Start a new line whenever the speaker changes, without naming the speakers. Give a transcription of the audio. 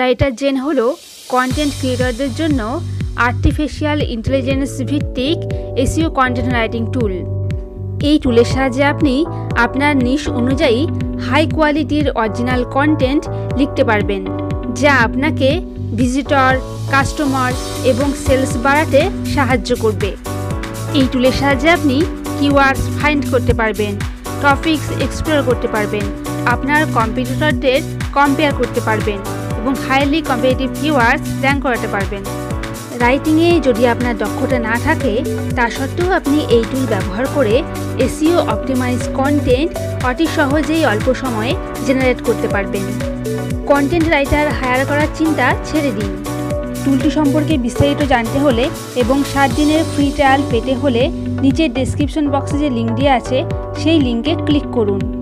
Writer gen হলো content ক্রিয়েটরদের জন্য আর্টিফিশিয়াল ইন্টেলিজেন্স ভিত্তিক এসিও কন্টেন্ট রাইটিং টুল এই টুলের সাহায্যে আপনি আপনার নিশ অনুযায়ী হাই কোয়ালিটির অরিজিনাল কন্টেন্ট লিখতে পারবেন, যা আপনাকে ভিজিটর কাস্টমার এবং সেলস বাড়াতে সাহায্য করবে। এই টুলের সাহায্যে আপনি কিওয়ার্ডস ফাইন্ড করতে পারবেন টপিকস এক্সপ্লোর করতে পারবেন, আপনার কম্পিটিটরদের কম্পেয়ার করতে পারবেন। এবং হাইলি কম্পিটিটিভ কিওয়ার্ডস র্যাঙ্ক করাতে পারবেন। রাইটিংয়ে যদি আপনার দক্ষতা না থাকে, তা সত্ত্বেও আপনি এই টুল ব্যবহার করে এসিও অপটিমাইজ কন্টেন্ট অতি সহজেই অল্প সময়ে জেনারেট করতে পারবেন। কন্টেন্ট রাইটার হায়ার করার চিন্তা ছেড়ে দিন। টুলটি সম্পর্কে বিস্তারিত জানতে হলে এবং সাত দিনের ফ্রি ট্রায়াল পেতে হলে নিচের ডেসক্রিপশন বক্সে যে লিঙ্ক দেওয়া আছে, সেই লিঙ্কে ক্লিক করুন।